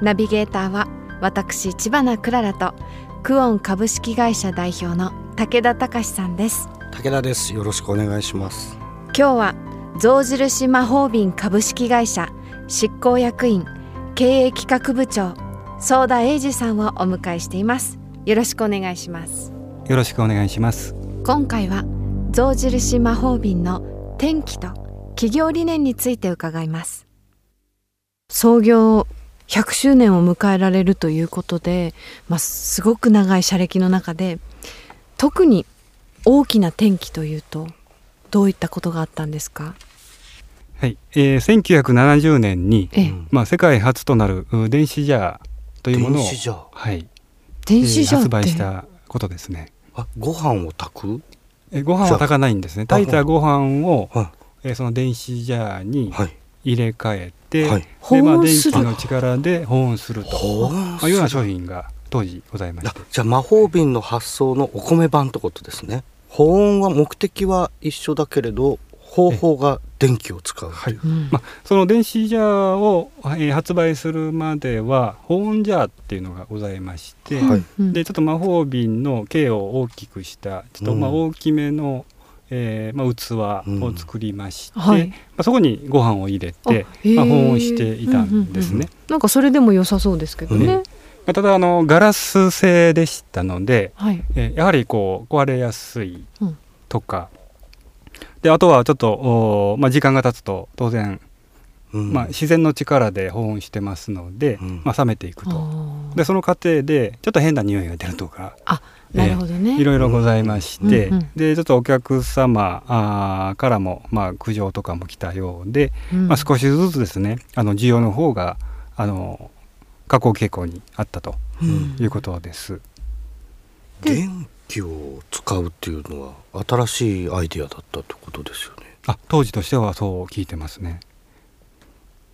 ナビゲーターは私千葉なクララとクオン株式会社代表の武田隆さんです。武田です。よろしくお願いします。今日は象印魔法瓶株式会社執行役員経営企画部長相田英二さんをお迎えしています。よろしくお願いします。よろしくお願いします。今回は象印魔法瓶の転機と企業理念について伺います。創業100周年を迎えられるということで、まあ、すごく長い車歴の中で特に大きな転機というとどういったことがあったんですか？はい、えー、1970年に、ええ。まあ、世界初となるう電子ジャーというものを電子ジャー。はい、電子ジャー発売したことですね。あご飯を炊く？えご飯は炊かないんですね。炊いたご飯を、はえーその電子ジャーにいはい入れ替えて、はい。でまあ、電気の力で保温すると。保温まあいうような商品が当時ございましあてじゃあ魔法瓶の発想のお米版ってことですね。保温は目的は一緒だけれど方法が電気を使うっていう、うん。まあ、その電子ジャーを、えー発売するまでは保温ジャーっていうのがございまして、はい。うん。でちょっと魔法瓶の径を大きくしたちょっとまあうん。大きめの、えーまあ、器を作りまして、はい。まあ、そこにご飯を入れあて、まあ、保温していたんですね。うんうんうんなんかそれでも良さそうですけどね、うん。まあただあのガラス製でしたので、はい。えーやはりこう壊れやすいうん。とか、であとはちょっと、おーまあ、時間が経つと当然、うんまあ、自然の力で保温してますので、うん。まあ、冷めていくと。あでその過程でちょっと変な匂いが出るとか。ーなるほどね、いろいろございまして、でちょっとお客様あーからも、まあ、苦情とかも来たようで、うん。まあ、少しずつですねあの需要の方があの下降傾向にあったとうん。いうことです。で電気を使うっていうのは新しいアイディアだったってことですよね。あ当時としてはそう聞いてますね。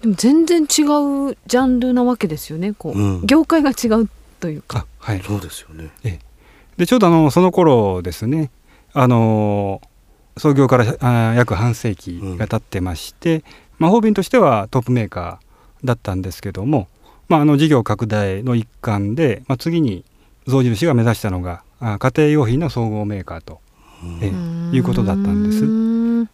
でも全然違うジャンルなわけですよねこう、うん。業界が違うというか。あはい、そうですよね。でちょうどあのその頃ですねあの創業からあー約半世紀が経ってまして、魔法瓶としてはトップメーカーだったんですけども、まあ、あの事業拡大の一環で、まあ、次に象印が目指したのがあ家庭用品の総合メーカーと、えいうことだったんです。ん。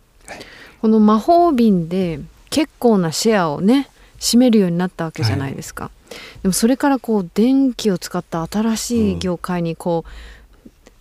この魔法瓶で結構なシェアをね占めるようになったわけじゃないですか、でもそれからこう電気を使った新しい業界にこ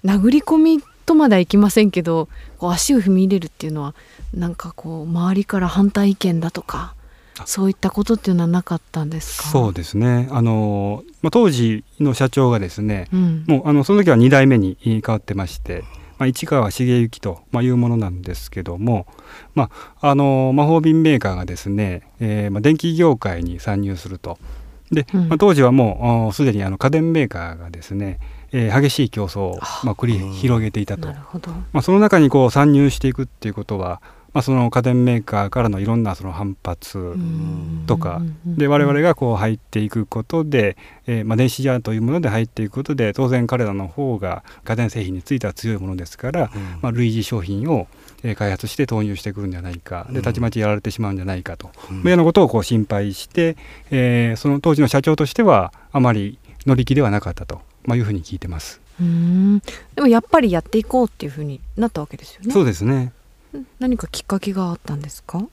う、殴り込みとまではいきませんけどこう足を踏み入れるっていうのはなんかこう周りから反対意見だとかあ。そういったことっていうのはなかったんですか？そうですね。あの、まあ、当時の社長がですねうん、もうあのその時は2代目に変わってまして、まあ、市川茂之と、まあ、いうものなんですけども、まあ、あの魔法瓶メーカーがですね、えーまあ、電気業界に参入すると。で、うん。まあ、当時はもうおすでにあの家電メーカーがですね、えー激しい競争を、まあ、繰り広げていたと。まあ、その中にこう参入していくっていうことは、まあ、その家電メーカーからのいろんなその反発とかで我々がこう入っていくことで、えーまあ、電子ジャーというもので入っていくことで当然彼らの方が家電製品については強いものですから、うん。まあ、類似商品をえー開発して投入してくるんじゃないかでうん。たちまちやられてしまうんじゃないかと、うん。いうようなことをこう心配して、えーその当時の社長としてはあまり乗り気ではなかったと、まあ、いうふうに聞いてます。うん。でもやっぱりやっていこうっていうふうになったわけですよね。そうですね何かきっかけがあったんですか？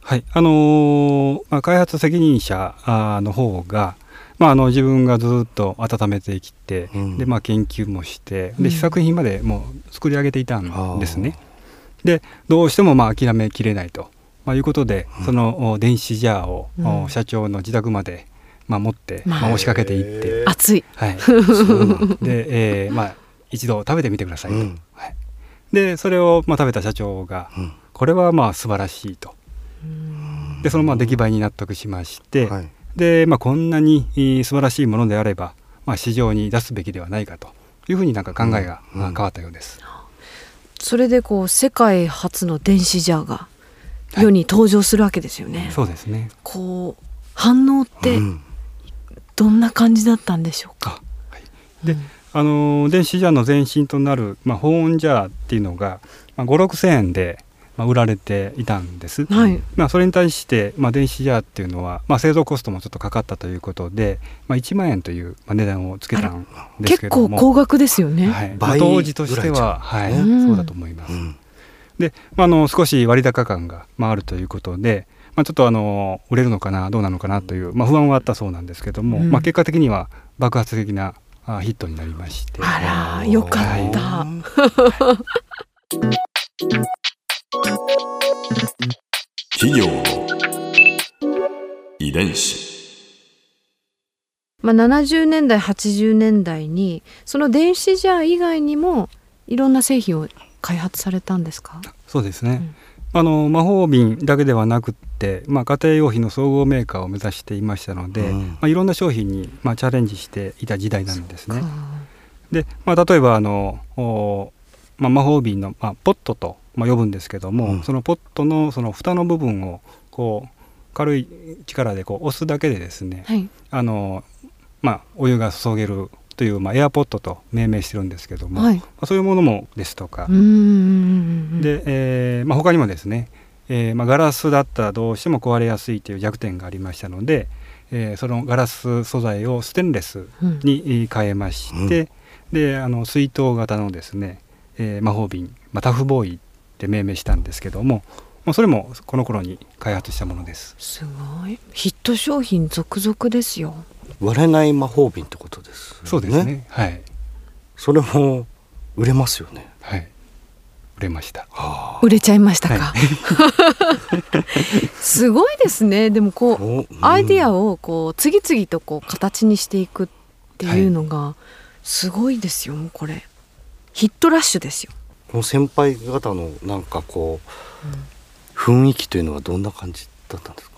はい。あのーまあ、開発責任者の方が、まあ、あの自分がずっと温めてきて、うん。でまあ、研究もしてうん。で試作品までもう作り上げていたんですね。でどうしてもまあ諦めきれないと、まあ、いうことで、そのお電子ジャーを、おうん。社長の自宅まで、まあ、持って、まあ。まあ、押しかけていって、熱い。はい、で、えーまあ、一度食べてみてくださいと。でそれをまあ食べた社長がうん。これはまあ素晴らしいと。でそのまあ出来栄えに納得しまして、はい。で、まあ、こんなに素晴らしいものであれば、まあ、市場に出すべきではないかというふうになんか考えが変わったようです。うんうん、それでこう世界初の電子ジャーが世に登場するわけですよね。はい、そうですね。こう反応ってどんな感じだったんでしょうか？はい、で、うん、あの電子ジャーの前身となる、まあ、保温ジャーっていうのが、まあ、5 6千円でまあ、売られていたんです、はい、まあ、それに対して、まあ、電子ジャーっていうのは、まあ、製造コストもちょっとかかったということで、まあ、1万円という値段をつけたんですけども。結構高額ですよね、はい。まあ、当時としては、はい、そうだと思います。うん、で、まあ、あの少し割高感が、まあ、あるということで、まあ、ちょっとあの売れるのかなどうなのかなという、まあ、不安はあったそうなんですけども、うん、まあ、結果的には爆発的なヒットになりまして。あらよかった、はい。企業の遺伝子。まあ、70年代80年代にその電子ジャー以外にもいろんな製品を開発されたんですか？そうですね、うん、あの魔法瓶だけではなくって、まあ、家庭用品の総合メーカーを目指していましたので、うん、まあ、いろんな商品に、まあ、チャレンジしていた時代なんですね。で、まあ、例えばあのまあ、魔法瓶の、まあ、ポットとまあ、呼ぶんですけども、うん、そのポットのその蓋の部分をこう軽い力でこう押すだけでですね、はい、あのまあ、お湯が注げるという、まあ、エアポットと命名してるんですけども、はい、まあ、そういうものもですとか。で、えーまあ、他にもですね、えーまあ、ガラスだったらどうしても壊れやすいという弱点がありましたので、えー、そのガラス素材をステンレスに変えまして、うん、であの水筒型のですね、えー、魔法瓶、まあ、タフボーイって命名したんですけども、まあ、それもこの頃に開発したものです。すごい。ヒット商品続々ですよ割れない魔法瓶ってことです、ね、そうですね。はい。それも売れますよね。はい。売れました、はあ、売れちゃいましたか、はい、すごいですね。でもこう、うん、アイディアをこう次々とこう形にしていくっていうのがすごいですよ。これ。ヒットラッシュですよ。この先輩方のなんかこう、雰囲気というのはどんな感じだったんですか？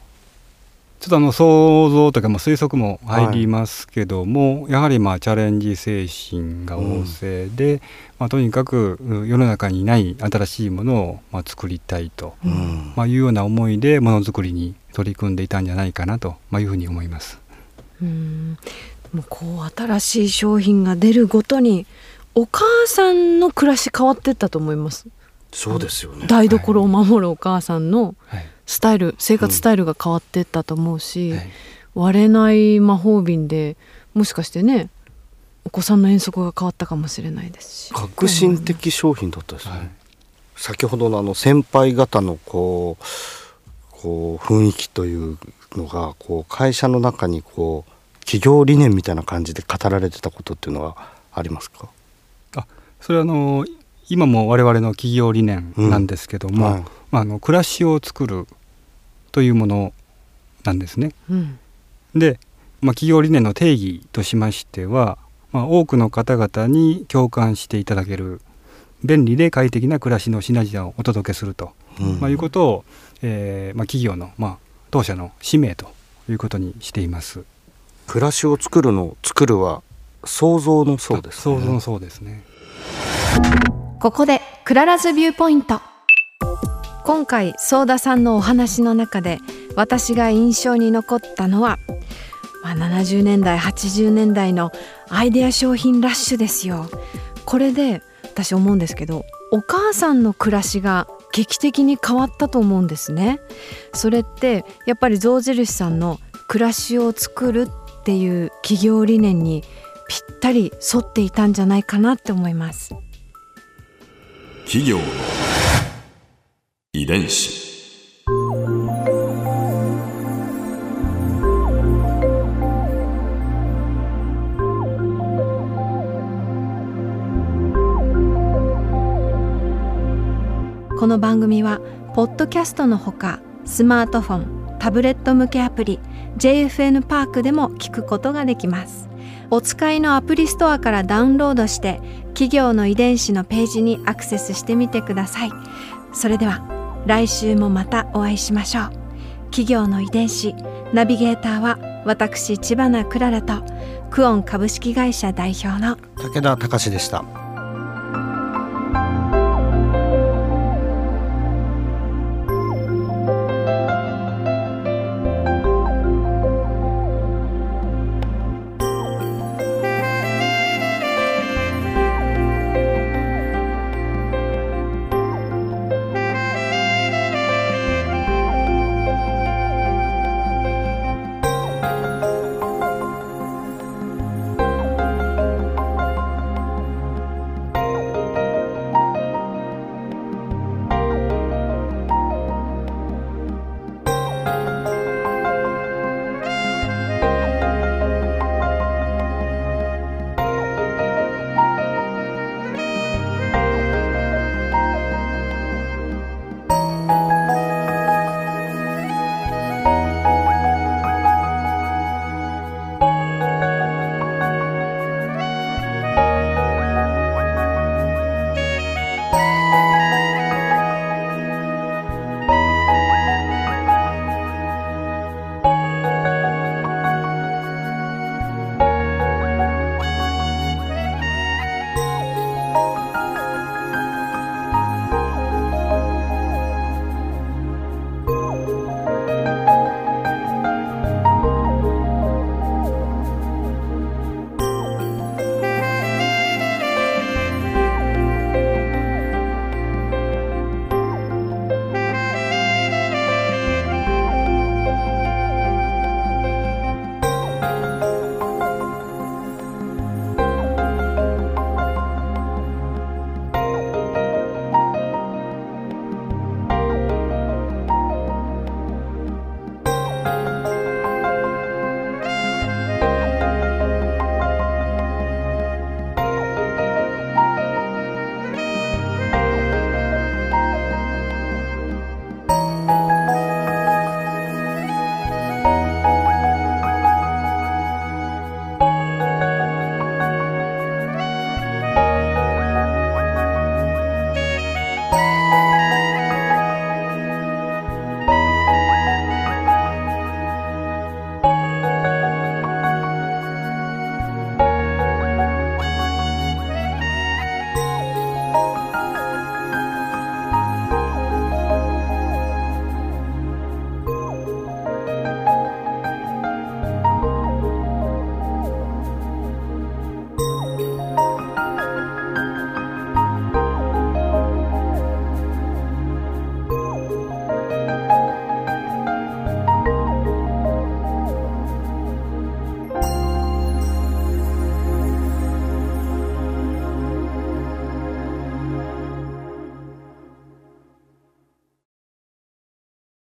ちょっとあの想像というかまあ推測も入りますけども、はい、やはりまあチャレンジ精神が旺盛で、うん、まあ、とにかく世の中にない新しいものをまあ作りたいと、うん、まあ、いうような思いでものづくりに取り組んでいたんじゃないかなと、まあ、いうふうに思います。うん。もうこう新しい商品が出るごとにお母さんの暮らし変わってったと思います。そうですよね。台所を守るお母さんのスタイル、はい、生活スタイルが変わってったと思うし、うんはい、割れない魔法瓶でもしかしてねお子さんの遠足が変わったかもしれないですし。革新的商品だったですね、はい、先ほどのあの先輩方のこうこう雰囲気というのがこう会社の中にこう企業理念みたいな感じで語られてたことっていうのはありますか？それはあの今も我々の企業理念なんですけども、うん。はい、まあ、あの暮らしを作るというものなんですね。うん、で、まあ、企業理念の定義としましては、まあ、多くの方々に共感していただける便利で快適な暮らしのシナジアをお届けすると、うん、まあ、いうことを、えーまあ、企業の、まあ、当社の使命ということにしています。暮らしを作るの作るは想像のそうです、ね、想像のそうですね。ここで Clara's Viewpoint 今回ソーダさんのお話の中で私が印象に残ったのは、まあ、70年代80年代のアイデア商品ラッシュですよ。これで私思うんですけどお母さんの暮らしが劇的に変わったと思うんですね。それってやっぱり象印さんの暮らしを作るっていう企業理念にぴったり沿っていたんじゃないかなって思います。企業の遺伝子。この番組はポッドキャストのほかスマートフォンタブレット向けアプリ JFN パークでも聞くことができます。お使いのアプリストアからダウンロードして企業の遺伝子のページにアクセスしてみてください。それでは来週もまたお会いしましょう。企業の遺伝子ナビゲーターは私千葉なクララとクオン株式会社代表の武田隆でした。